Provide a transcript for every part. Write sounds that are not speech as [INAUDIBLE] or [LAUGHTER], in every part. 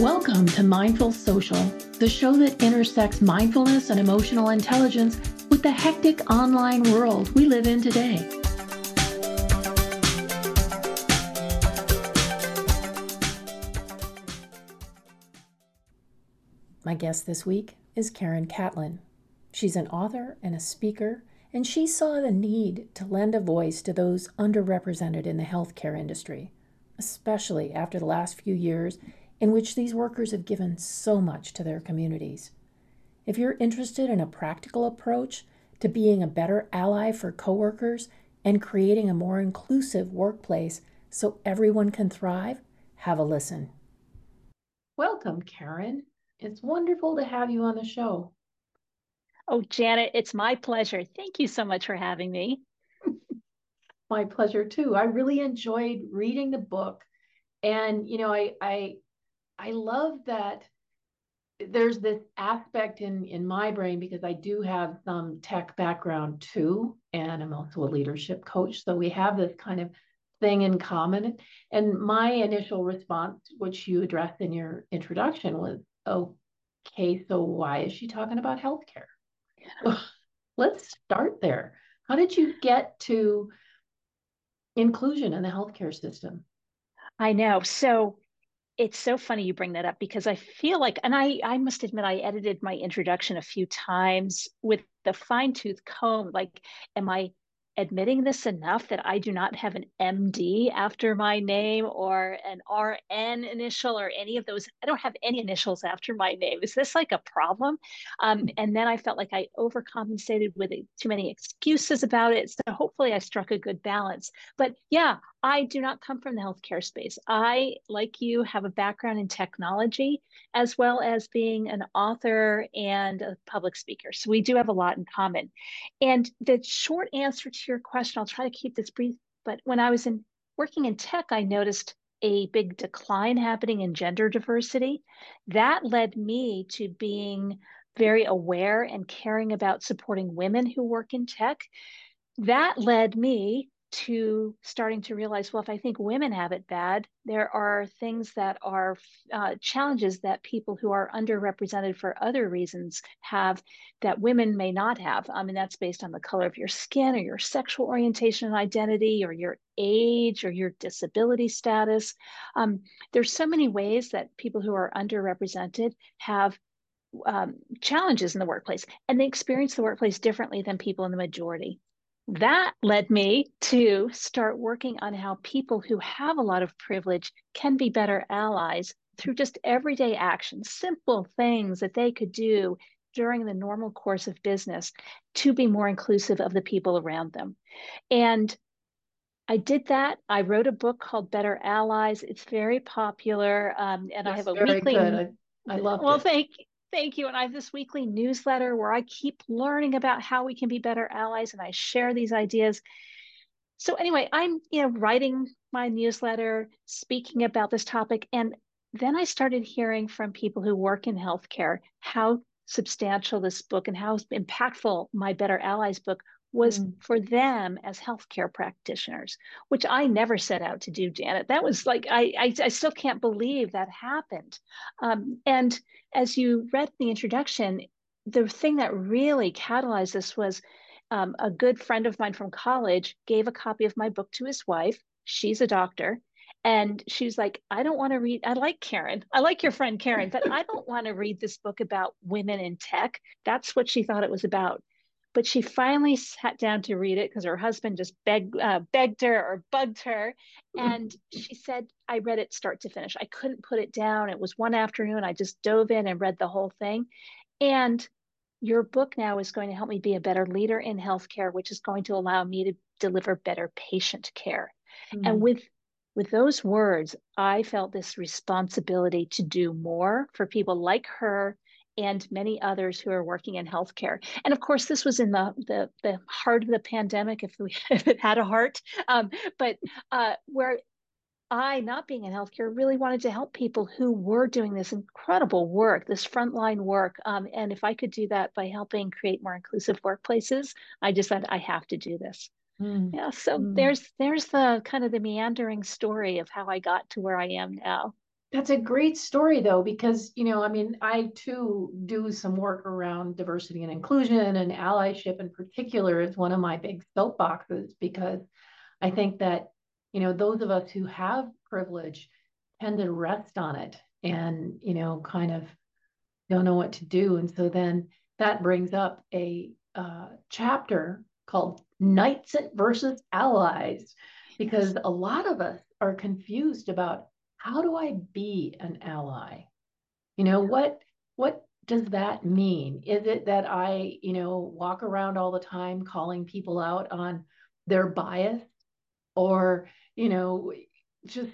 Welcome to Mindful Social, the show that intersects mindfulness and emotional intelligence with the hectic online world we live in today. My guest this week is Karen Catlin. She's an author and a speaker, and she saw the need to lend a voice to those underrepresented in the healthcare industry, especially after the last few years in which these workers have given so much to their communities. If you're interested in a practical approach to being a better ally for coworkers and creating a more inclusive workplace so everyone can thrive, have a listen. Welcome, Karen. It's wonderful to have you on the show. Oh, Janet, it's my pleasure. Thank you so much for having me. [LAUGHS] my pleasure too. I really enjoyed reading the book. And you know, I I I love that there's this aspect in in my brain because I do have some tech background too, and I'm also a leadership coach. So we have this kind of thing in common. And my initial response, which you addressed in your introduction, was, "Okay, so why is she talking about healthcare?" [LAUGHS] Let's start there. How did you get to inclusion in the healthcare system? I know. So it's so funny you bring that up because I feel like, and I, I must admit, I edited my introduction a few times with the fine tooth comb. Like, am I admitting this enough that I do not have an MD after my name or an RN initial or any of those. I don't have any initials after my name. Is this like a problem? Um, and then I felt like I overcompensated with too many excuses about it. So hopefully I struck a good balance. But yeah, I do not come from the healthcare space. I, like you, have a background in technology as well as being an author and a public speaker. So we do have a lot in common. And the short answer to your question, I'll try to keep this brief, but when I was in working in tech, I noticed a big decline happening in gender diversity. That led me to being very aware and caring about supporting women who work in tech. That led me to starting to realize well if i think women have it bad there are things that are uh, challenges that people who are underrepresented for other reasons have that women may not have. I mean that's based on the color of your skin or your sexual orientation and identity or your age or your disability status. Um, there's so many ways that people who are underrepresented have um, challenges in the workplace and they experience the workplace differently than people in the majority that led me to start working on how people who have a lot of privilege can be better allies through just everyday actions, simple things that they could do during the normal course of business to be more inclusive of the people around them. And I did that. I wrote a book called Better Allies. It's very popular, um, and I have a weekly. Good. I, I love. Well, it. thank Thank you. And I have this weekly newsletter where I keep learning about how we can be better allies and I share these ideas. So anyway, I'm you know writing my newsletter, speaking about this topic and then I started hearing from people who work in healthcare how substantial this book and how impactful my Better Allies book was mm. for them as healthcare practitioners, which I never set out to do, Janet. That was like I I, I still can't believe that happened. Um, and as you read the introduction, the thing that really catalyzed this was um, a good friend of mine from college gave a copy of my book to his wife. She's a doctor. And she's like, I don't want to read. I like Karen. I like your friend Karen, but I don't want to read this book about women in tech. That's what she thought it was about. But she finally sat down to read it because her husband just begged, uh, begged her or bugged her. And she said, I read it start to finish. I couldn't put it down. It was one afternoon. I just dove in and read the whole thing. And your book now is going to help me be a better leader in healthcare, which is going to allow me to deliver better patient care. Mm-hmm. And with with those words, I felt this responsibility to do more for people like her and many others who are working in healthcare. And of course, this was in the the, the heart of the pandemic, if we [LAUGHS] if it had a heart. Um, but uh, where I, not being in healthcare, really wanted to help people who were doing this incredible work, this frontline work. Um, and if I could do that by helping create more inclusive workplaces, I just said I have to do this. Mm. Yeah, so mm. there's there's the kind of the meandering story of how I got to where I am now. That's a great story though, because, you know, I mean, I too do some work around diversity and inclusion and allyship in particular is one of my big soapboxes because I think that, you know, those of us who have privilege tend to rest on it and, you know, kind of don't know what to do. And so then that brings up a uh, chapter called Knights versus Allies, because a lot of us are confused about how do I be an ally? You know, what what does that mean? Is it that I, you know, walk around all the time calling people out on their bias or, you know, just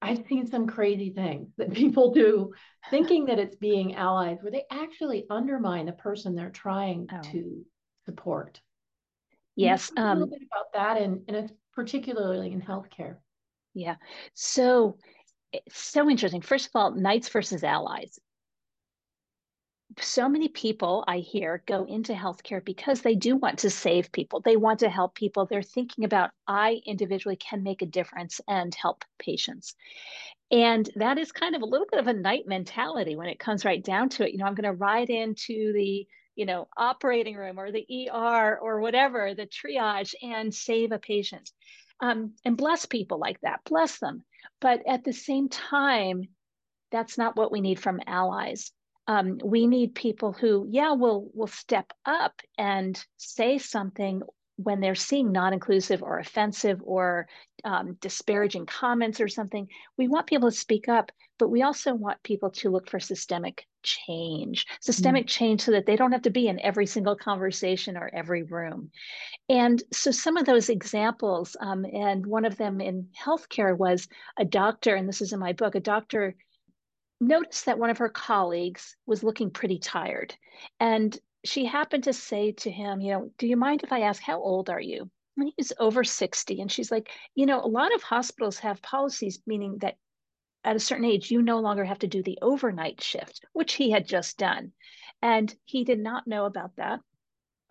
I've seen some crazy things that [LAUGHS] people do thinking that it's being allies where they actually undermine the person they're trying oh. to support. Yes. Um, a little bit about that and, and it's particularly in healthcare. Yeah. So it's so interesting. First of all, knights versus allies. So many people I hear go into healthcare because they do want to save people. They want to help people. They're thinking about, I individually can make a difference and help patients. And that is kind of a little bit of a knight mentality when it comes right down to it. You know, I'm going to ride into the you know operating room or the ER or whatever the triage and save a patient um, and bless people like that bless them but at the same time, that's not what we need from allies. Um, we need people who, yeah, will will step up and say something when they're seeing non-inclusive or offensive or um, disparaging comments or something. We want people to speak up, but we also want people to look for systemic change, systemic mm. change so that they don't have to be in every single conversation or every room. And so some of those examples, um, and one of them in healthcare was a doctor, and this is in my book, a doctor noticed that one of her colleagues was looking pretty tired. And she happened to say to him, you know, do you mind if I ask, how old are you? And he's over 60. And she's like, you know, a lot of hospitals have policies meaning that at a certain age, you no longer have to do the overnight shift, which he had just done. And he did not know about that.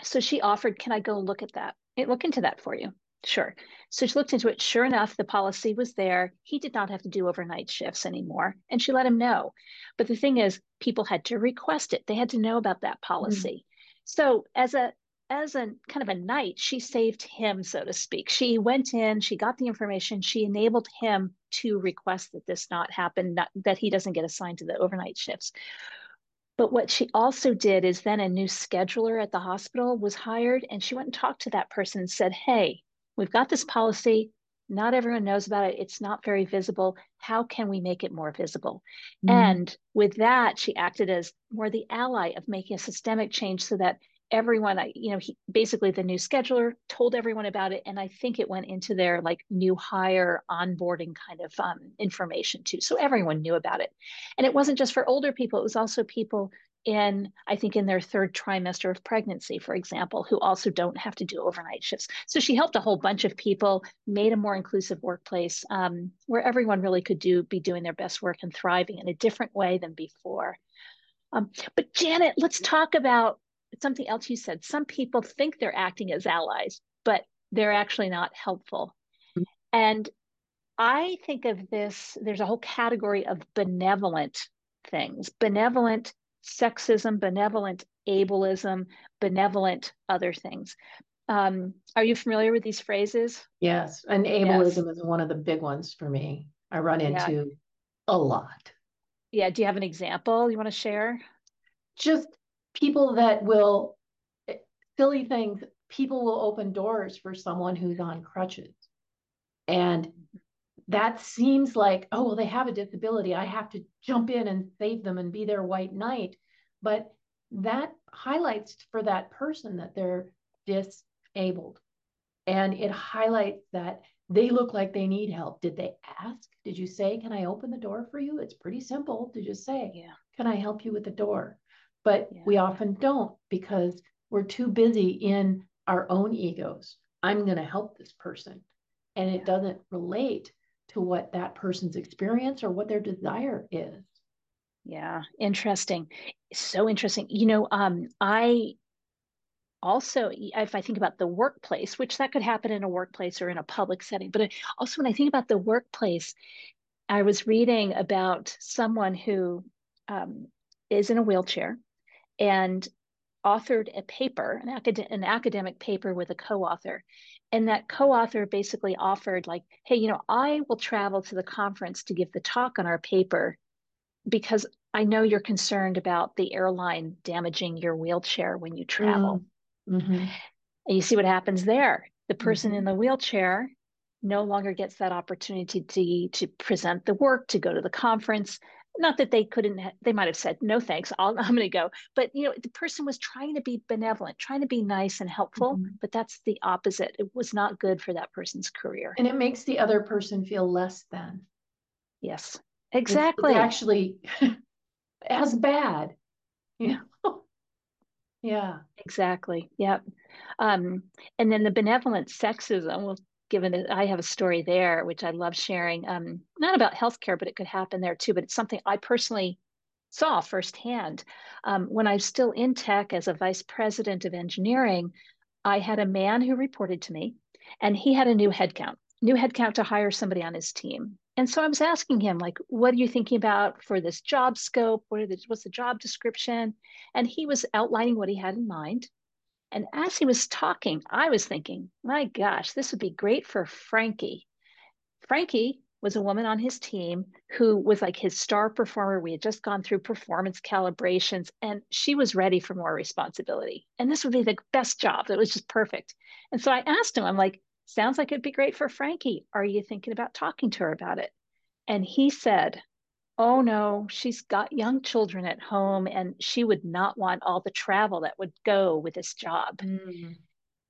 So she offered, Can I go look at that? Look into that for you. Sure. So she looked into it. Sure enough, the policy was there. He did not have to do overnight shifts anymore. And she let him know. But the thing is, people had to request it. They had to know about that policy. Mm. So as a as a kind of a knight, she saved him, so to speak. She went in, she got the information, she enabled him to request that this not happen, not, that he doesn't get assigned to the overnight shifts. But what she also did is then a new scheduler at the hospital was hired, and she went and talked to that person and said, Hey, we've got this policy. Not everyone knows about it. It's not very visible. How can we make it more visible? Mm. And with that, she acted as more the ally of making a systemic change so that everyone i you know he basically the new scheduler told everyone about it and i think it went into their like new hire onboarding kind of um, information too. So everyone knew about it. And it wasn't just for older people it was also people in i think in their third trimester of pregnancy for example who also don't have to do overnight shifts. So she helped a whole bunch of people made a more inclusive workplace um, where everyone really could do be doing their best work and thriving in a different way than before. Um, but janet let's talk about something else you said. Some people think they're acting as allies, but they're actually not helpful. Mm-hmm. And I think of this, there's a whole category of benevolent things benevolent sexism, benevolent ableism, benevolent other things. Um, are you familiar with these phrases? Yes. And ableism yes. is one of the big ones for me. I run into yeah. a lot. Yeah. Do you have an example you want to share? Just people that will silly things people will open doors for someone who's on crutches. And that seems like oh well they have a disability i have to jump in and save them and be their white knight. But that highlights for that person that they're disabled. And it highlights that they look like they need help. Did they ask? Did you say can i open the door for you? It's pretty simple to just say yeah. Can i help you with the door but yeah. we often don't because we're too busy in our own egos. I'm going to help this person. And it doesn't relate to what that person's experience or what their desire is. Yeah, interesting. So interesting. You know, um, I also, if I think about the workplace, which that could happen in a workplace or in a public setting, but also when I think about the workplace, I was reading about someone who um, is in a wheelchair and authored a paper, an, acad- an academic paper with a co-author. And that co-author basically offered like, hey, you know, I will travel to the conference to give the talk on our paper because I know you're concerned about the airline damaging your wheelchair when you travel. Mm-hmm. And you see what happens there. The person mm-hmm. in the wheelchair no longer gets that opportunity to, to present the work, to go to the conference. Not that they couldn't, they might have said, no, thanks, i am going to go. But, you know, the person was trying to be benevolent, trying to be nice and helpful, mm-hmm. but that's the opposite. It was not good for that person's career. And it makes the other person feel less than. Yes, exactly. It's, it's actually [LAUGHS] as bad. You know? [LAUGHS] yeah. Exactly. Yep. Um, and then the benevolent sexism, well, given that I have a story there, which I love sharing, um, not about healthcare, but it could happen there too. But it's something I personally saw firsthand. Um, when I was still in tech as a vice president of engineering, I had a man who reported to me, and he had a new headcount, new headcount to hire somebody on his team. And so I was asking him, like, what are you thinking about for this job scope? What the, what's the job description? And he was outlining what he had in mind. And as he was talking, I was thinking, my gosh, this would be great for Frankie. Frankie was a woman on his team who was like his star performer. We had just gone through performance calibrations and she was ready for more responsibility. And this would be the best job. It was just perfect. And so I asked him, I'm like, sounds like it'd be great for Frankie. Are you thinking about talking to her about it? And he said, oh no, she's got young children at home and she would not want all the travel that would go with this job. Mm.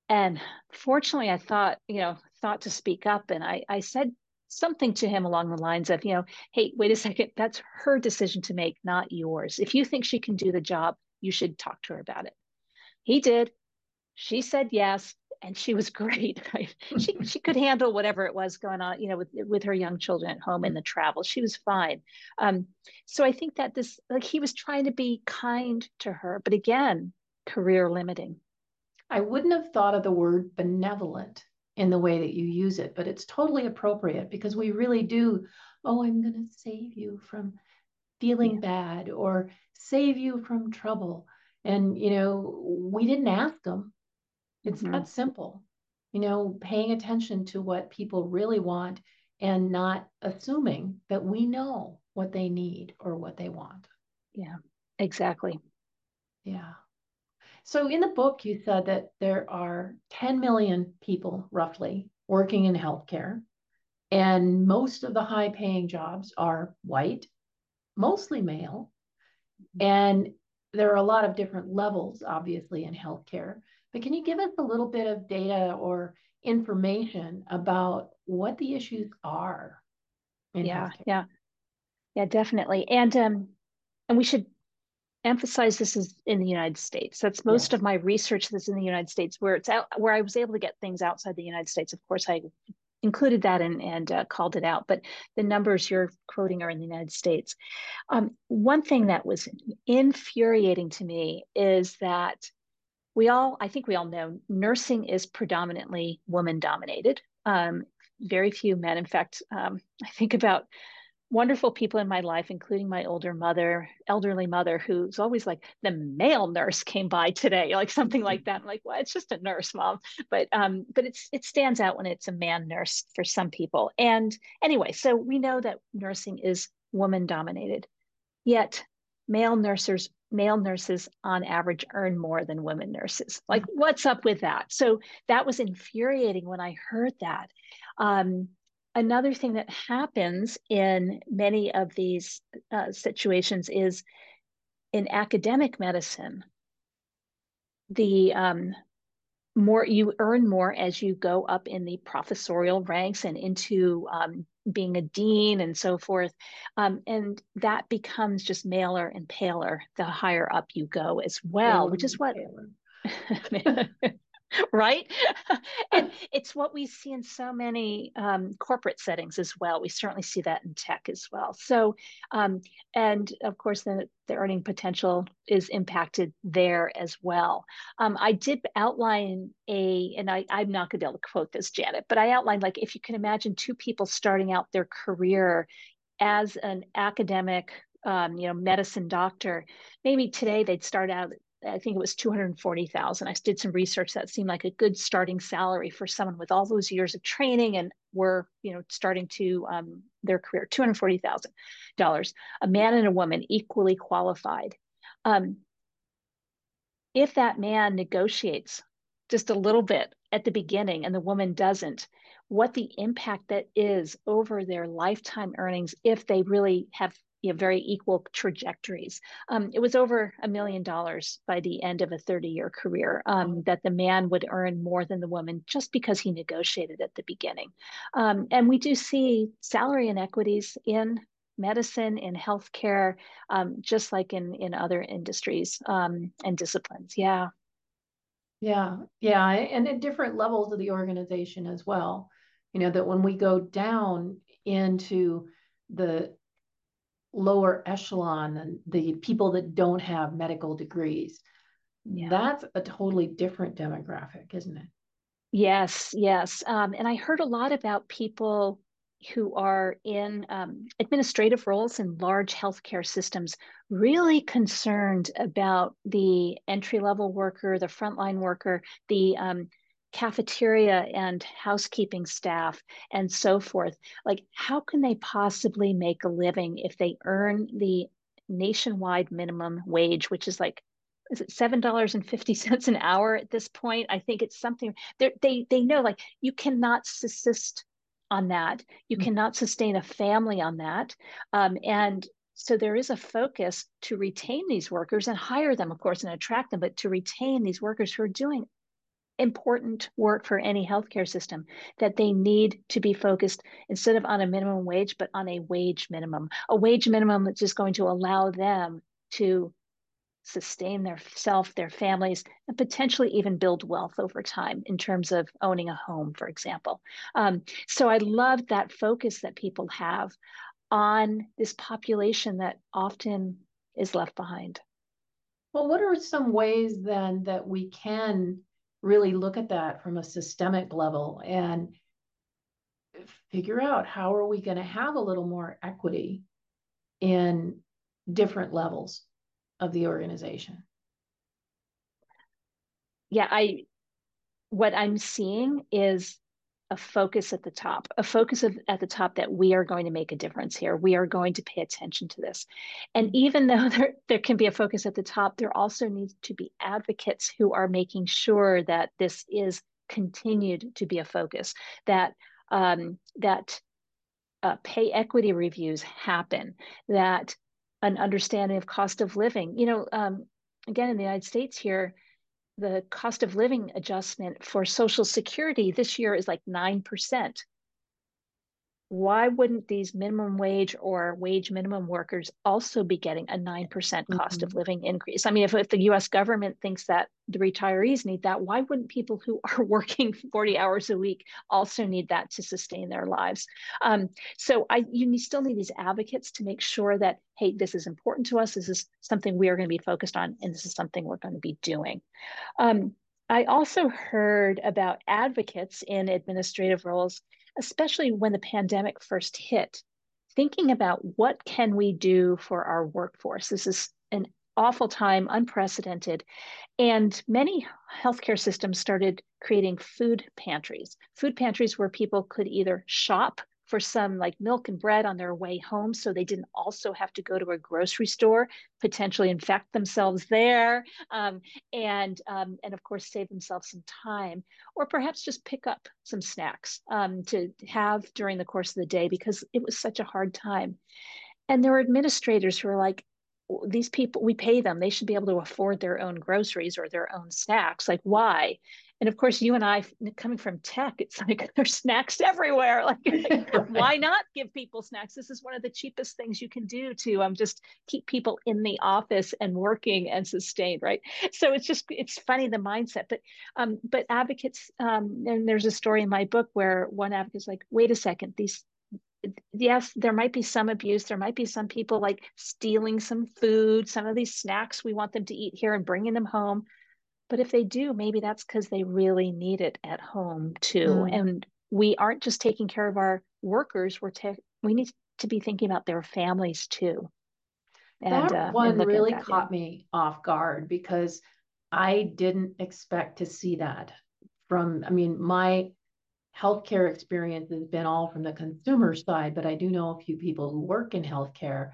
And fortunately, I thought, you know, thought to speak up and I, I said something to him along the lines of, you know, hey, wait a second, that's her decision to make, not yours. If you think she can do the job, you should talk to her about it. He did. She said yes and she was [LAUGHS] great. She [LAUGHS] she could handle whatever it was going on, you know, with with her young children at home and the travel. She was fine. Um, so I think that this like he was trying to be kind to her, but again, career limiting. I wouldn't have thought of the word benevolent in the way that you use it, but it's totally appropriate because we really do. Oh, I'm going to save you from feeling yeah. bad or save you from trouble. And you know, we didn't ask them it's mm-hmm. that simple. You know, paying attention to what people really want and not assuming that we know what they need or what they want. Yeah, exactly. Yeah. So in the book, you said that there are 10 million people roughly working in healthcare, and most of the high paying jobs are white, mostly male. Mm-hmm. And there are a lot of different levels, obviously, in healthcare. But can you give us a little bit of data or information about what the issues are? yeah, healthcare? yeah, yeah, definitely. And um, and we should emphasize this is in the United States. That's most yes. of my research that's in the United States, where it's out, where I was able to get things outside the United States. Of course, I included that and, and uh, called it out, but the numbers you're quoting are in the United States. Um, one thing that was infuriating to me is that we all, I think we all know, nursing is predominantly woman dominated. Um, very few men. In fact, um, I think about wonderful people in my life, including my older mother, elderly mother, who's always like, the male nurse came by today, like something like that. I'm like, well, it's just a nurse, mom. But um, but it's it stands out when it's a man nurse for some people. And anyway, so we know that nursing is woman dominated. Yet male nurses male nurses on average earn more than women nurses. Like, mm-hmm. what's up with that? So that was infuriating when I heard that. Um, another thing that happens in many of these uh, situations is in academic medicine, the um, more you earn more as you go up in the professorial ranks and into um, being a dean and so forth. Um, and that becomes just maler and paler the higher up you go as well, which is what. [LAUGHS] [LAUGHS] [LAUGHS] right? [LAUGHS] and [LAUGHS] it's what we see in so many um, corporate settings as well. We certainly see that in tech as well. So, um, and of course, the, the earning potential is impacted there as well. Um, I did outline a, and I, I'm not going to be able to quote this, Janet, but I outlined like if you can imagine two people starting out their career as an academic, um, you know, medicine doctor, maybe today they'd start out I think it was 240,000. I did some research that seemed like a good starting salary for someone with all those years of training and were, you know, starting to um, their career, $240,000. A man and a woman equally qualified. Um, if that man negotiates just a little bit at the beginning and the woman doesn't, what the impact that is over their lifetime earnings if they really have you know, very equal trajectories. Um, it was over a million dollars by the end of a 30 year career um, that the man would earn more than the woman just because he negotiated at the beginning. Um, and we do see salary inequities in medicine, in healthcare, um, just like in, in other industries um, and disciplines. Yeah. Yeah. Yeah. And at different levels of the organization as well. You know, that when we go down into the lower echelon and the people that don't have medical degrees. Yeah. That's a totally different demographic, isn't it? Yes, yes. Um, and I heard a lot about people who are in um, administrative roles in large healthcare systems really concerned about the entry level worker, the frontline worker, the um, cafeteria and housekeeping staff and so forth like how can they possibly make a living if they earn the nationwide minimum wage which is like is it seven dollars and fifty cents an hour at this point? I think it's something they they know like you cannot subsist on that. You mm-hmm. cannot sustain a family on that. Um, and so there is a focus to retain these workers and hire them of course and attract them but to retain these workers who are doing important work for any healthcare system that they need to be focused instead of on a minimum wage, but on a wage minimum, a wage minimum that's just going to allow them to sustain their self, their families, and potentially even build wealth over time in terms of owning a home, for example. Um, so I love that focus that people have on this population that often is left behind. Well, what are some ways then that we can really look at that from a systemic level and figure out how are we going to have a little more equity in different levels of the organization. Yeah i what i'm seeing is a focus at the top, a focus of, at the top that we are going to make a difference here. We are going to pay attention to this. And even though [LAUGHS] there, there can be a focus at the top, there also needs to be advocates who are making sure that this is continued to be a focus, that um, that uh, pay equity reviews happen, that an understanding of cost of living. You know, um, again, in the United States here, the cost of living adjustment for Social Security this year is like 9% why wouldn't these minimum wage or wage minimum workers also be getting a 9% cost mm-hmm. of living increase? I mean, if, if the US government thinks that the retirees need that, why wouldn't people who are [LAUGHS] working 40 hours a week also need that to sustain their lives? Um, so I, you still need these advocates to make sure that, hey, this is important to us. This is something we are going to be focused on, and this is something we're going to be doing. Um, I also heard about advocates in administrative roles especially when the pandemic first hit, thinking about what can we do for our workforce. This is an awful time, unprecedented. And many healthcare systems started creating food pantries, food pantries where people could either shop for some like milk and bread on their way home so they didn't also have to go to a grocery store potentially infect themselves there um, and um, and of course save themselves some time or perhaps just pick up some snacks um, to have during the course of the day because it was such a hard time. And there were administrators who were like these people we pay them. They should be able to afford their own groceries or their own snacks. Like why and of course, you and I, coming from tech, it's [LAUGHS] like there's snacks everywhere. Like, [LAUGHS] like right. why not give people snacks? This is one of the cheapest things you can do to um, just keep people in the office and working and sustained, right? So it's just it's funny the mindset, but um, but advocates, um, and there's a story in my book where one advocate's like, wait a second, these yes, there might be some abuse. There might be some people like stealing some food, some of these snacks we want them to eat here and bringing them home. But if they do, maybe that's because they really need it at home too. Mm. And we aren't just taking care of our workers, we're ta- we need to be thinking about their families too. And, that uh, one really that, caught yeah. me off guard because I didn't expect to see that from, I mean, my healthcare experience has been all from the consumer side, but I do know a few people who work in healthcare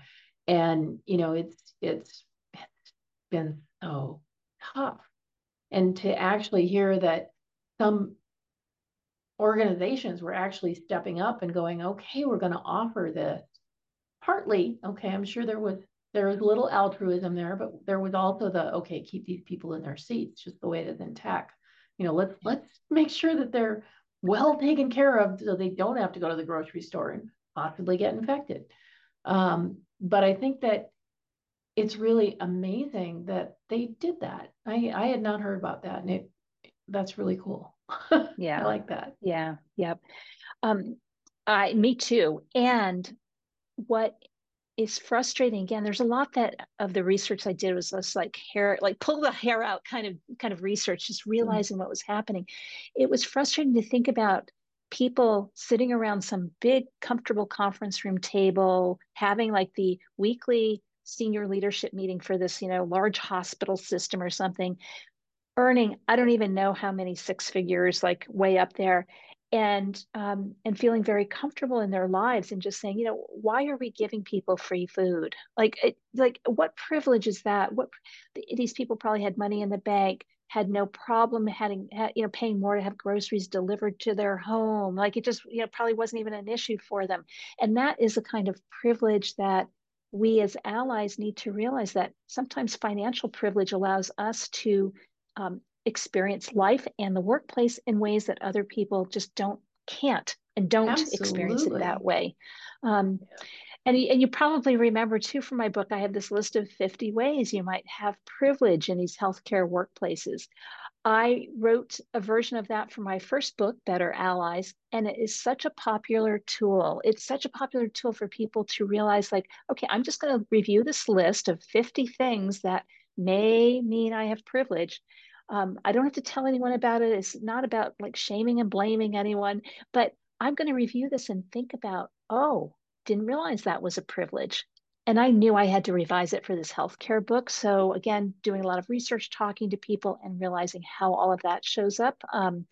and, you know, it's, it's, it's been so tough. And to actually hear that some organizations were actually stepping up and going, okay, we're going to offer this. Partly, okay, I'm sure there was there was little altruism there, but there was also the okay, keep these people in their seats, just the way it is in tech. You know, let's let's make sure that they're well taken care of so they don't have to go to the grocery store and possibly get infected. Um, but I think that it's really amazing that they did that. I, I had not heard about that, and it that's really cool. [LAUGHS] Yeah, I like that. Yeah, yep. Um, I me too. And what is frustrating again there's a lot that of the research i did was just like hair like pull the hair out kind of kind of research just mm-hmm. realizing mm-hmm. what was happening it was frustrating to think about people sitting around some big comfortable conference room table having like the weekly senior leadership meeting for this you know large hospital system or something earning i don't even know how many six figures like way up there and um, and feeling very comfortable in their lives and just saying you know why are we giving people free food? Like it, like what privilege is that? What these people probably had money in the bank had no problem having you know paying more to have groceries delivered to their home. Like it just you know probably wasn't even an issue for them. And that is a kind of privilege that we as allies need to realize that sometimes financial privilege allows us to um, experience life and the workplace in ways that other people just don't can't and don't Absolutely. experience it that way. Um, and, and you probably remember too from my book i had this list of 50 ways you might have privilege in these healthcare workplaces i wrote a version of that for my first book better allies and it is such a popular tool it's such a popular tool for people to realize like okay i'm just going to review this list of 50 things that may mean i have privilege um, I don't have to tell anyone about it. It's not about like shaming and blaming anyone, but I'm going to review this and think about, oh, didn't realize that was a privilege. And I knew I had to revise it for this healthcare book. So, again, doing a lot of research, talking to people, and realizing how all of that shows up um,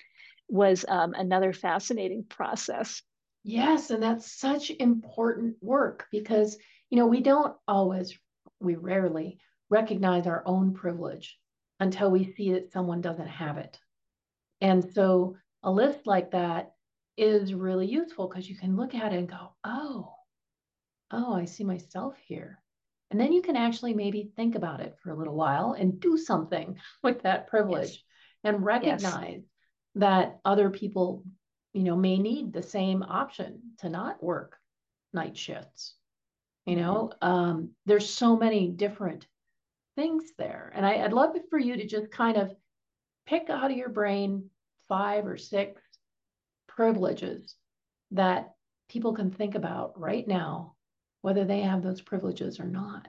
was um, another fascinating process. Yes. And that's such important work because, you know, we don't always, we rarely recognize our own privilege until we see that someone doesn't have it. And so a list like that is really useful because you can look at it and go, oh, oh, I see myself here. And then you can actually maybe think about it for a little while and do something [LAUGHS] with that privilege yes. and recognize yes. that other people, you know, may need the same option to not work night shifts. You know, mm-hmm. um, there's so many different things there. And I, would love for you to just kind of pick out of your brain five or six privileges that people can think about right now, whether they have those privileges or not.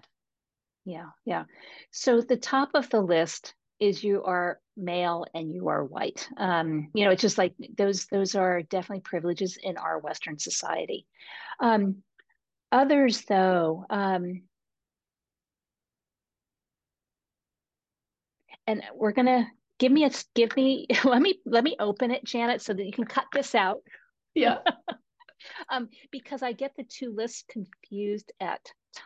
Yeah, yeah. So the top of the list is you are male and you are white. Um, you know, it's just like those those are definitely privileges in our Western society. Um, others, though, um, and we're gonna give me a give me [LAUGHS] let me let me open it janet so that you can cut this out yeah [LAUGHS] um because i get the two lists confused at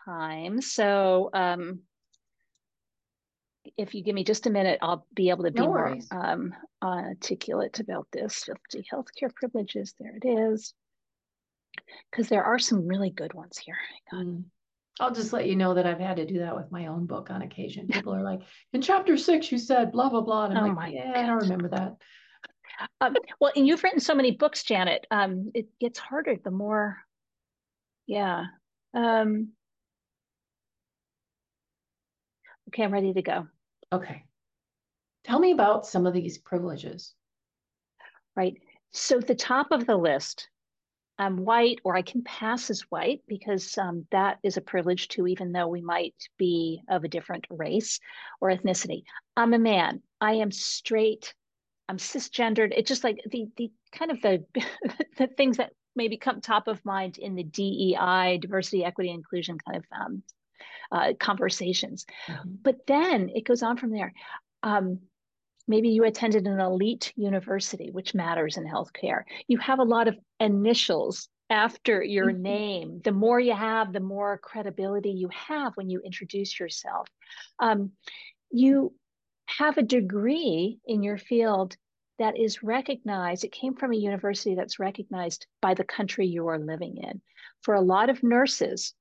times so um if you give me just a minute i'll be able to be no more um articulate about this 50 healthcare privileges there it is because there are some really good ones here mm. I'll just let you know that I've had to do that with my own book on occasion. People are like, in chapter six, you said blah, blah, blah. And I'm oh like, yeah, God. I don't remember that. Um, well, and you've written so many books, Janet. Um, it gets harder the more, yeah. Um, okay, I'm ready to go. Okay. Tell me about some of these privileges. Right. So the top of the list I'm white or I can pass as white because um, that is a privilege too, even though we might be of a different race or ethnicity. I'm a man. I am straight. I'm cisgendered. It's just like the the kind of the [LAUGHS] the things that maybe come top of mind in the DEI, diversity, equity, inclusion kind of um, uh, conversations. Mm-hmm. But then it goes on from there. Um, maybe you attended an elite university, which matters in healthcare. You have a lot of initials after your mm-hmm. name. The more you have, the more credibility you have when you introduce yourself. Um, you have a degree in your field that is recognized. It came from a university that's recognized by the country you are living in. For a lot of nurses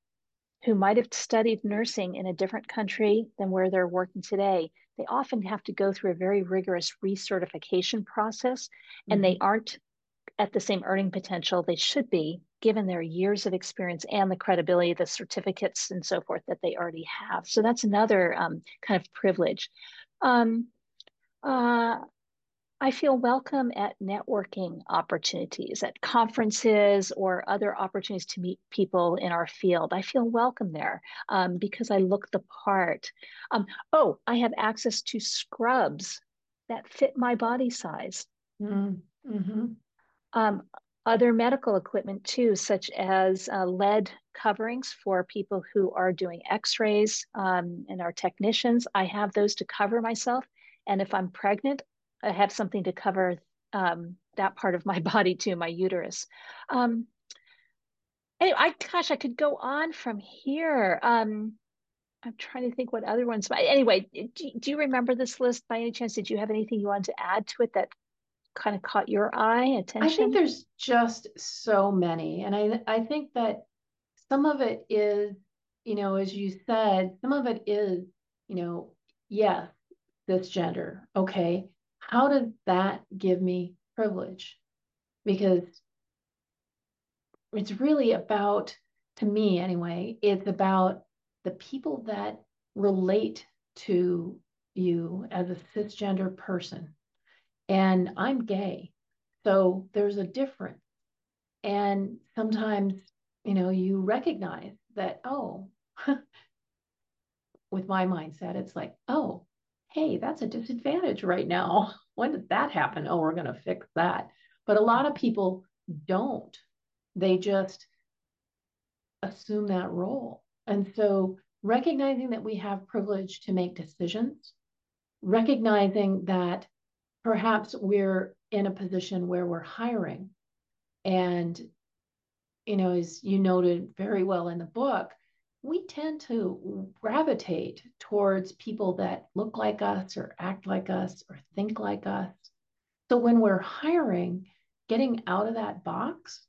who might have studied nursing in a different country than where they're working today, they often have to go through a very rigorous recertification process, mm-hmm. and they mm-hmm. aren't at the same earning potential they should be given their years of experience and the credibility, the certificates, and so forth that they already have. So that's another um, kind of privilege. Um, uh, I feel welcome at networking opportunities, at conferences or other opportunities to meet people in our field. I feel welcome there um, because I look the part. Um, oh, I have access to scrubs that fit my body size. Mm-hmm. Um, other medical equipment too, such as uh, lead coverings for people who are doing x-rays um, and our technicians. I have those to cover myself. And if I'm pregnant, I have something to cover um, that part of my [LAUGHS] body too, my uterus. Um, anyway, I, gosh, I could go on from here. Um, I'm trying to think what other ones. But anyway, do, do you remember this list by any chance? Did you have anything you wanted to add to it that kind of caught your eye attention? I think there's just so many. And I I think that some of it is, you know, as you said, some of it is, you know, yes, this gender. Okay. How does that give me privilege? Because it's really about, to me anyway, it's about the people that relate to you as a cisgender person and I'm gay. So there's a difference. And sometimes, you know, you recognize that, oh, [LAUGHS] with my mindset, it's like, oh, hey, that's a disadvantage right now. [LAUGHS] When did that happen? Oh, we're going to fix that. But a lot of people don't. They just assume that role. And so recognizing that we have privilege to make decisions, recognizing that perhaps we're in a position where we're hiring. And you know as you noted very well in the book we tend to gravitate towards people that look like us or act like us or think like us. So when we're hiring getting out of that box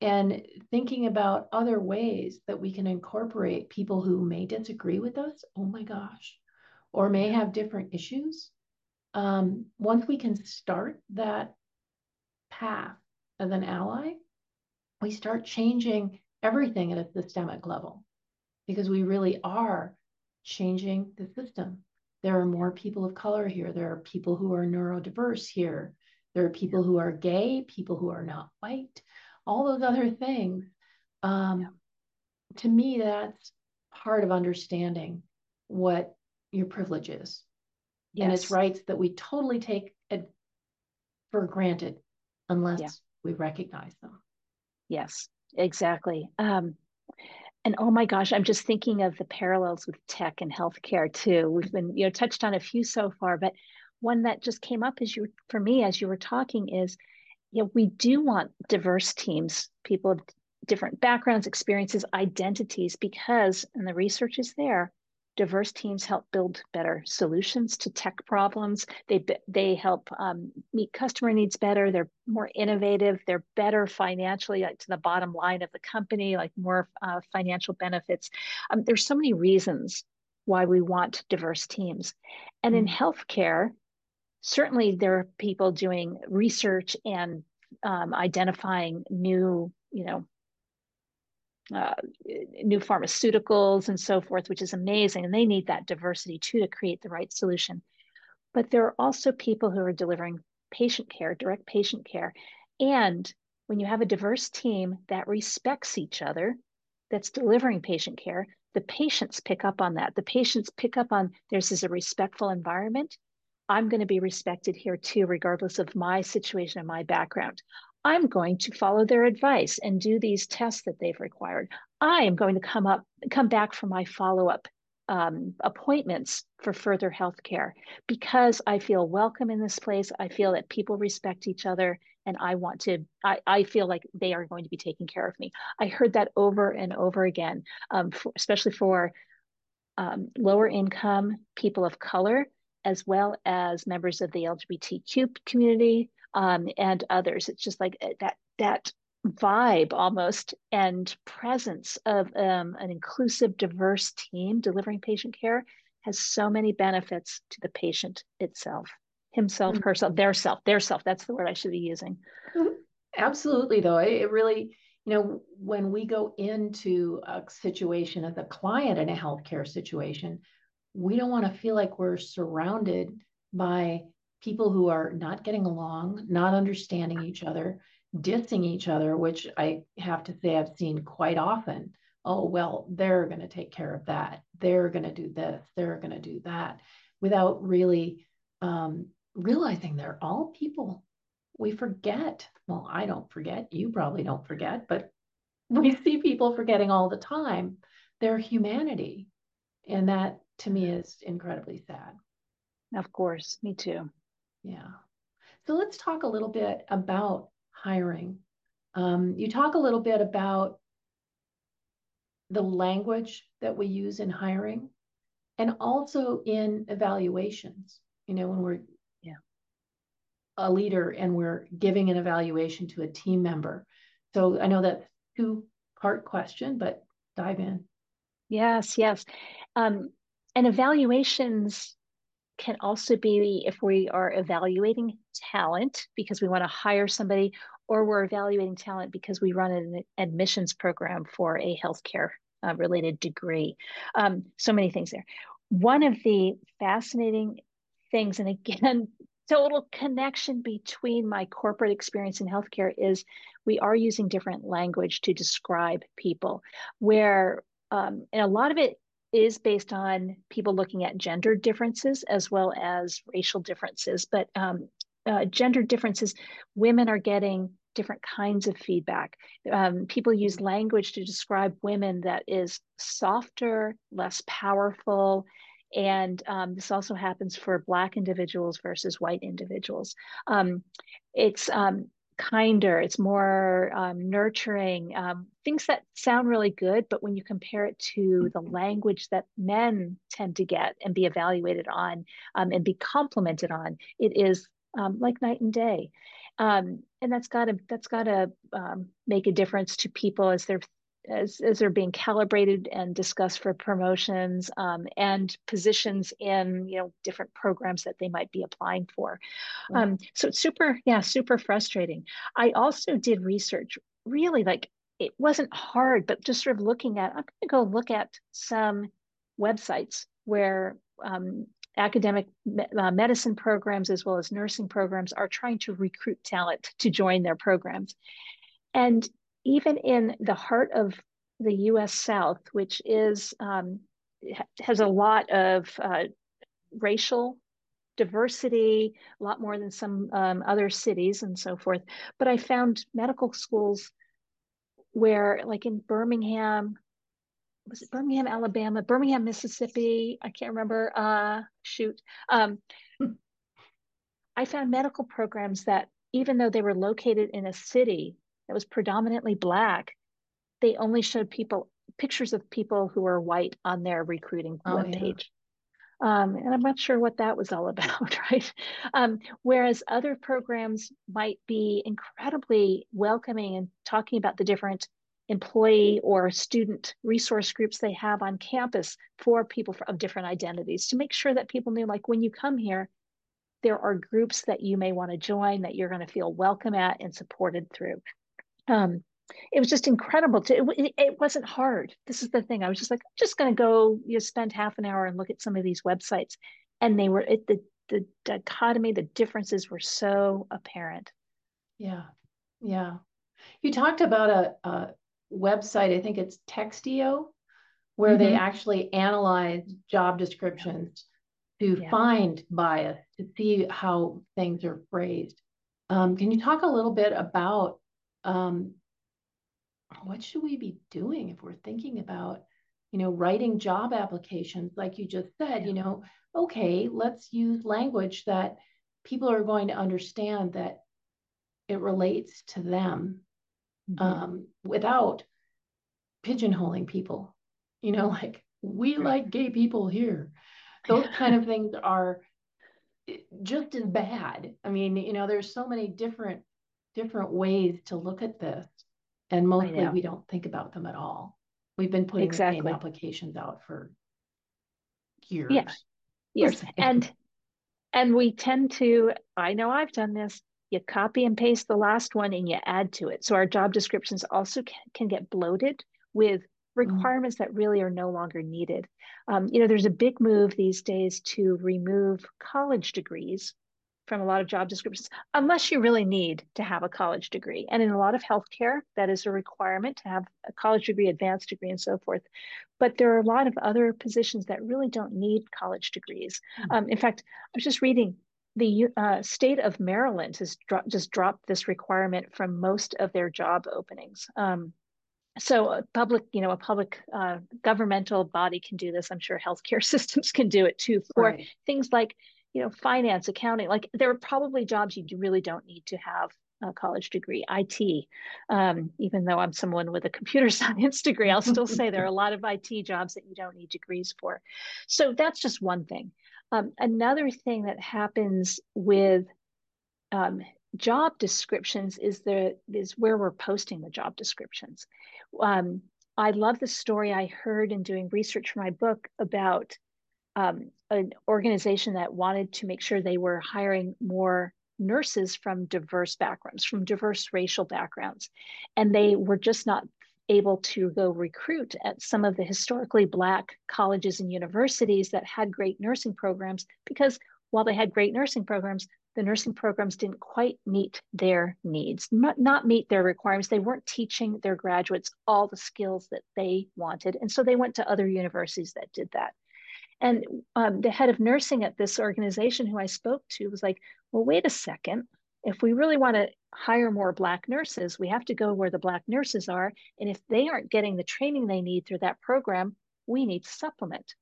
and thinking about other ways that we can incorporate people who may disagree with us oh my gosh or may have different issues um, once we can start that path as an ally, we start changing everything at a systemic level because we really are changing the system. There are more people of color here. There are people who are neurodiverse here. There are people who are gay, people who are not white, all those other things. Um, yeah. To me, that's part of understanding what your privilege is yes. and its rights that we totally take for granted unless yeah. we recognize them. Yes, exactly. Um, and oh my gosh, I'm just thinking of the parallels with tech and healthcare too. We've been, you know, touched on a few so far, but one that just came up as you for me as you were talking is, you know, we do want diverse teams, people of different backgrounds, experiences, identities, because, and the research is there, diverse teams help build better solutions to tech problems. They they help um, meet customer needs better. They're more innovative. They're better financially, like to the bottom line of the company, like more uh, financial benefits. Um, there's so many reasons why we want diverse teams, and in healthcare, certainly there are people doing research and um, identifying new, you know, uh, new pharmaceuticals and so forth, which is amazing. And they need that diversity too to create the right solution. But there are also people who are delivering patient care, direct patient care. And when you have a diverse team that respects each other, that's delivering patient care, the patients pick up on that. The patients pick up on this is a respectful environment. I'm going to be respected here too, regardless of my situation and my background. I'm going to follow their advice and do these tests that they've required. I am going to come up, come back for my follow-up um, appointments for further health care because I feel welcome in this place. I feel that people respect each other and I want to, I, I feel like they are going to be taking care of me. I heard that over and over again, um, for, especially for um, lower income people of color, as well as members of the LGBTQ community um, and others. It's just like uh, that, that vibe almost and presence of um, an inclusive, diverse team delivering patient care has so many benefits to the patient itself, himself, mm-hmm. herself, their self, their self. That's the word I should be using. Mm-hmm. Absolutely, though. It really, you know, when we go into a situation as a client in a healthcare situation, we don't want to feel like we're surrounded by people who are not getting along, not understanding each other, dissing each other, which I have to say I've seen quite often. Oh, well, they're going to take care of that. They're going to do this. They're going to do that without really um, realizing they're all people. We forget. Well, I don't forget. You probably don't forget, but [LAUGHS] we see people forgetting all the time their humanity. And that to me is incredibly sad. Of course, me too. Yeah. So let's talk a little bit about hiring. Um, you talk a little bit about the language that we use in hiring and also in evaluations. You know, when we're yeah. a leader and we're giving an evaluation to a team member. So I know that's two part question, but dive in. Yes, yes. Um, and evaluations can also be if we are evaluating talent because we want to hire somebody, or we're evaluating talent because we run an admissions program for a healthcare uh, related degree. Um, so many things there. One of the fascinating things, and again, [LAUGHS] total connection between my corporate experience in healthcare is we are using different language to describe people, where um, and a lot of it is based on people looking at gender differences as well as racial differences. But um, uh, gender differences, women are getting different kinds of feedback. Um, people use language to describe women that is softer, less powerful. And um, this also happens for Black individuals versus white individuals. Um, it's um, kinder, it's more um, nurturing, um, things that sound really good. But when you compare it to the language that men tend to get and be evaluated on um, and be complimented on, it is um, like night and day. Um, and that's got to that's got to um, make a difference to people as they're as, as they're being calibrated and discussed for promotions um, and positions in you know different programs that they might be applying for. Um, so it's super yeah super frustrating. I also did research really like it wasn't hard but just sort of looking at i'm going to go look at some websites where um, academic uh, medicine programs as well as nursing programs are trying to recruit talent to join their programs. And even in the heart of the U.S. South, which is um, has a lot of uh, racial diversity, a lot more than some um, other cities and so forth. But I found medical schools where, like in Birmingham, was it Birmingham, Alabama, Birmingham, Mississippi? I can't remember. Uh, shoot. Um, I found medical programs that, even though they were located in a city that was predominantly black, they only showed people pictures of people who are white on their recruiting oh, webpage. Yeah. Um, and I'm not sure what that was all [LAUGHS] about, right? Um, whereas other programs might be incredibly welcoming and talking about the different employee or student resource groups they have on campus for people of different identities to make sure that people knew, like, when you come here, there are groups that you may want to join that you're going to feel welcome at and supported through. Um, it was just incredible to it, it, wasn't hard. This is the thing. I was just like i'm just going to go you know, spend half an hour and look at some of these websites. And they were it, the the dichotomy the differences were so apparent. Yeah. Yeah. You talked about a, a website i think it's textio where mm-hmm. they actually analyze job descriptions to yeah. find bias to see how things are phrased. Um, can you talk a little bit about um, what should we be doing if we're thinking about, you know, writing job applications, like you just said, you know, okay, let's use language that people are going to understand that it relates to them mm-hmm. um, without pigeonholing people. You know, [LAUGHS] like we like gay people here. [LAUGHS] Those kind of things are eh, just as bad. I mean, you know, there's so many different different ways to look at this, and mostly we don't think about them at all. We've been putting exactly. the same applications out for years. Yeah, years, and and we tend to. I know I've done this. You copy and paste the last one and you add to it. So our job descriptions also can, can get bloated with Mm-hmm. requirements mm-hmm. that really are no longer needed. Um, you know, there's a big move these days to remove college degrees from a lot of job descriptions, unless you really need to have a college degree. And in a lot of healthcare, that is a requirement to have a college degree, advanced degree, and so forth. But there are a lot of other positions that really don't need college degrees. Mm-hmm. Um, in fact, I was just reading the uh, state of Maryland has dro- just dropped this requirement from most of their job openings. Um, so a public you know a public uh, governmental body can do this i'm sure healthcare [LAUGHS] systems can do it too for right. things like you know finance accounting like there are probably jobs you really don't need to have a college degree it um, even though i'm someone with a computer [LAUGHS] science degree i'll still say there are a lot of it jobs that you don't need degrees for. So that's just one thing. Um, another thing that happens with um, job descriptions is the is where we're posting the job descriptions. Um, I love the story I heard in doing research for my book about um, an organization that wanted to make sure they were hiring more nurses from diverse backgrounds, from diverse racial backgrounds, and they were just not able to go recruit at some of the historically black colleges and universities that had great nursing programs because while they had great nursing programs, the nursing programs didn't quite meet their needs, not meet their requirements. They weren't teaching their graduates all the skills that they wanted. And so they went to other universities that did that. And um, the head of nursing at this organization who I spoke to was like, well, wait a second. If we really want to hire more Black nurses, we have to go where the Black nurses are. And if they aren't getting the training they need through that program, we need to supplement.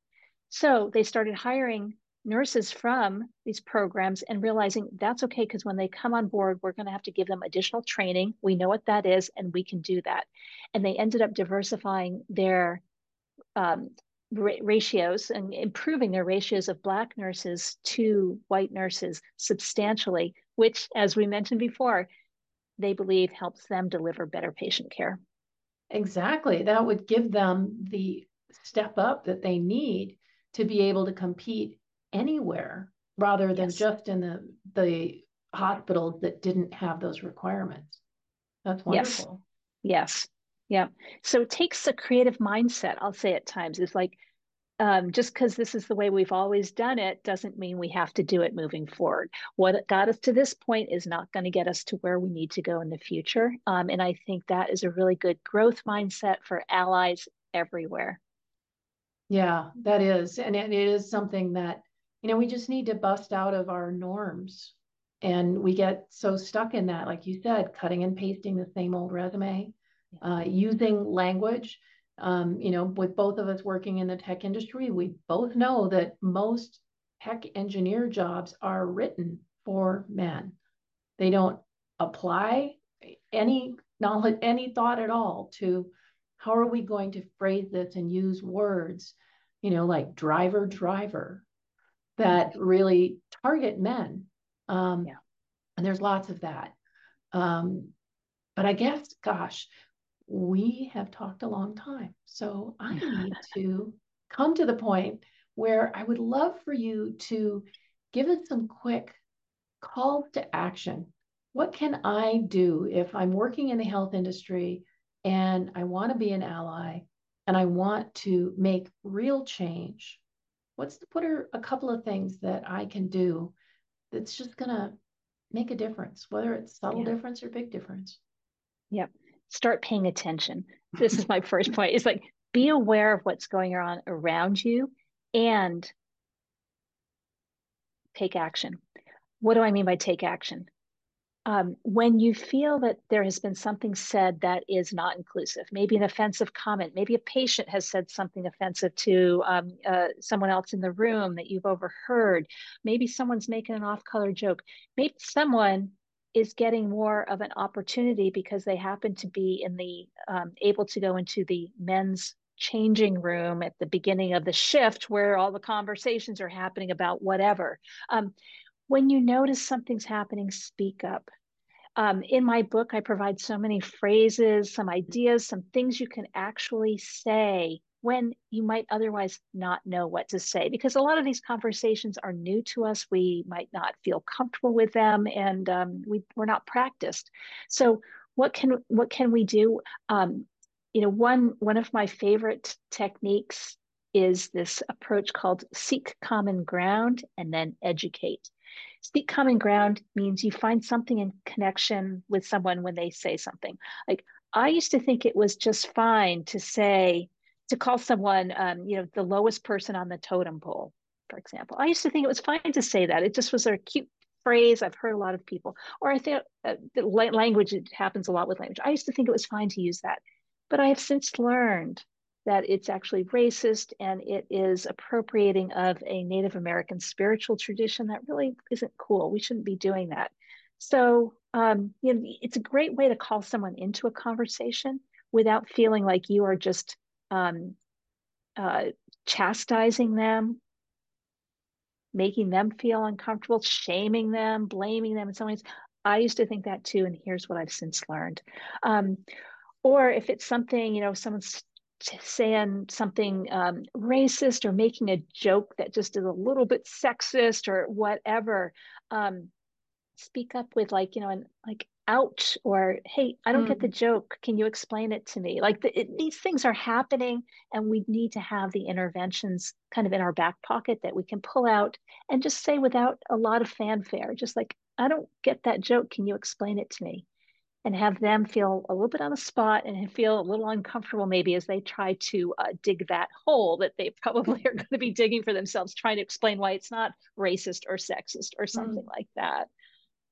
So they started hiring nurses from these programs and realizing that's okay because when they come on board, we're going to have to give them additional training. We know what that is and we can do that. And they ended up diversifying their um, ratios and improving their ratios of Black nurses to white nurses substantially, which, as we mentioned before, they believe helps them deliver better patient care. Exactly. That would give them the step up that they need to be able to compete anywhere rather than yes. just in the the hospitals that didn't have those requirements. That's wonderful. Yes. yes. Yeah. So it takes a creative mindset, I'll say at times. It's like um, just because this is the way we've always done it doesn't mean we have to do it moving forward. What got us to this point is not going to get us to where we need to go in the future. Um, and I think that is a really good growth mindset for allies everywhere. Yeah, that is. And it is something that you know, we just need to bust out of our norms. And we get so stuck in that, like you said, cutting and pasting the same old resume, uh, using language. Um, you know, with both of us working in the tech industry, we both know that most tech engineer jobs are written for men. They don't apply any knowledge, any thought at all to how are we going to phrase this and use words, you know, like driver, driver, that really target men. Um, yeah. And there's lots of that. Um, but I guess, gosh, we have talked a long time. So I [LAUGHS] need to come to the point where I would love for you to give us some quick calls to action. What can I do if I'm working in the health industry and I want to be an ally and I want to make real change what's the, what are a couple of things that I can do that's just going to make a difference, whether it's subtle yeah. difference or big difference? Yep. Start paying attention. This is [LAUGHS] my first point. It's like be aware of what's going on around you and take action. What do I mean by take action? um, when you feel that there has been something said that is not inclusive, maybe an offensive comment, maybe a patient has said something offensive to um, uh, someone else in the room that you've overheard, maybe someone's making an off color joke, maybe someone is getting more of an opportunity because they happen to be in the um, able to go into the men's changing room at the beginning of the shift where all the conversations are happening about whatever. Um, when you notice something's happening, speak up. Um, in my book, I provide so many phrases, some ideas, some things you can actually say when you might otherwise not know what to say because a lot of these conversations are new to us. We might not feel comfortable with them and um, we, we're not practiced. So what can what can we do? Um, you know one one of my favorite techniques is this approach called seek common ground and then educate. Seek common ground means you find something in connection with someone when they say something. Like I used to think it was just fine to say, to call someone, um, you know, the lowest person on the totem pole, for example. I used to think it was fine to say that. It just was a cute phrase. I've heard a lot of people, or I think uh, language, it happens a lot with language. I used to think it was fine to use that. But I have since learned that it's actually racist and it is appropriating of a Native American spiritual tradition that really isn't cool. We shouldn't be doing that. So, um, you know, it's a great way to call someone into a conversation without feeling like you are just um, uh, chastising them, making them feel uncomfortable, shaming them, blaming them in some ways. I used to think that too, and here's what I've since learned. Um, or if it's something, you know, someone's saying something um, racist or making a joke that just is a little bit sexist or whatever um, speak up with like you know and like ouch or hey i don't mm. get the mm. joke can you explain it to me like the, it, these things are happening and we need to have the interventions kind of in our back pocket that we can pull out and just say without a lot of fanfare just like i don't get that joke can you explain it to me and have them feel a little bit on the spot and [LAUGHS] feel a little uncomfortable maybe as they try to uh, dig that hole that they [LAUGHS] probably are going to be digging for themselves trying to explain why it's not racist or sexist or something mm. like that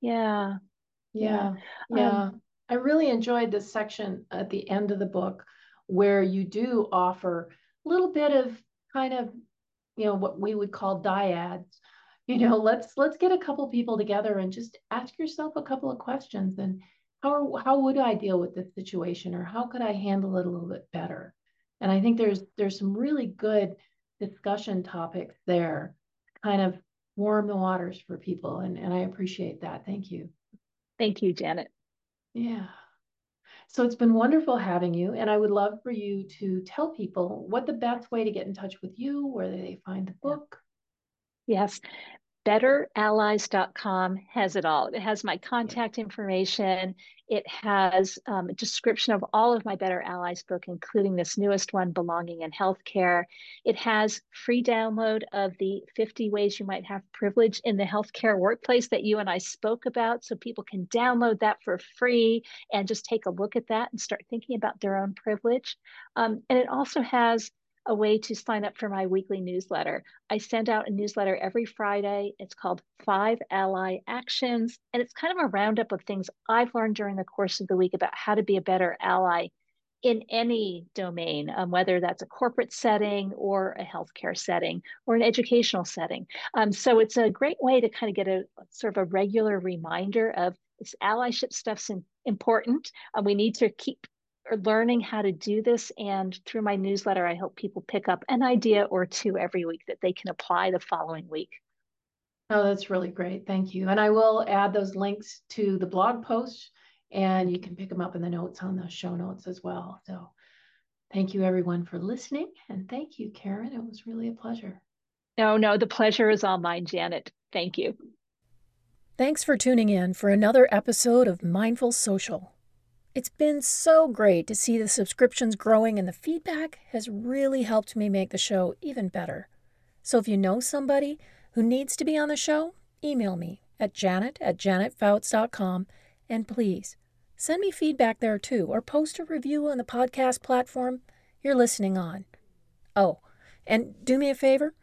yeah yeah yeah um, i really enjoyed this section at the end of the book where you do offer a little bit of kind of you know what we would call dyads you know let's let's get a couple people together and just ask yourself a couple of questions and how how would I deal with this situation or how could I handle it a little bit better? And I think there's there's some really good discussion topics there, kind of warm the waters for people. And, and I appreciate that. Thank you. Thank you, Janet. Yeah. So it's been wonderful having you. And I would love for you to tell people what the best way to get in touch with you, where they find the book. Yes betterallies.com has it all. It has my contact information. It has um, a description of all of my Better Allies book, including this newest one, Belonging in Healthcare. It has free download of the 50 ways you might have privilege in the healthcare workplace that you and I spoke about. So people can download that for free and just take a look at that and start thinking about their own privilege. Um, and it also has a way to sign up for my weekly newsletter. I send out a newsletter every Friday. It's called Five Ally Actions, and it's kind of a roundup of things I've learned during the course of the week about how to be a better ally in any domain, um, whether that's a corporate setting or a healthcare setting or an educational setting. Um, so it's a great way to kind of get a sort of a regular reminder of this allyship stuff's important. Uh, we need to keep learning how to do this. And through my newsletter, I help people pick up an idea or two every week that they can apply the following week. Oh, that's really great. Thank you. And I will add those links to the blog post and you can pick them up in the notes on the show notes as well. So thank you everyone for listening. And thank you, Karen. It was really a pleasure. No, no, the pleasure is all mine, Janet. Thank you. Thanks for tuning in for another episode of Mindful Social. It's been so great to see the subscriptions growing, and the feedback has really helped me make the show even better. So if you know somebody who needs to be on the show, email me at janet at janetfouts.com and please send me feedback there too, or post a review on the podcast platform you're listening on. Oh, and do me a favor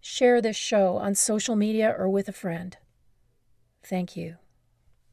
share this show on social media or with a friend. Thank you.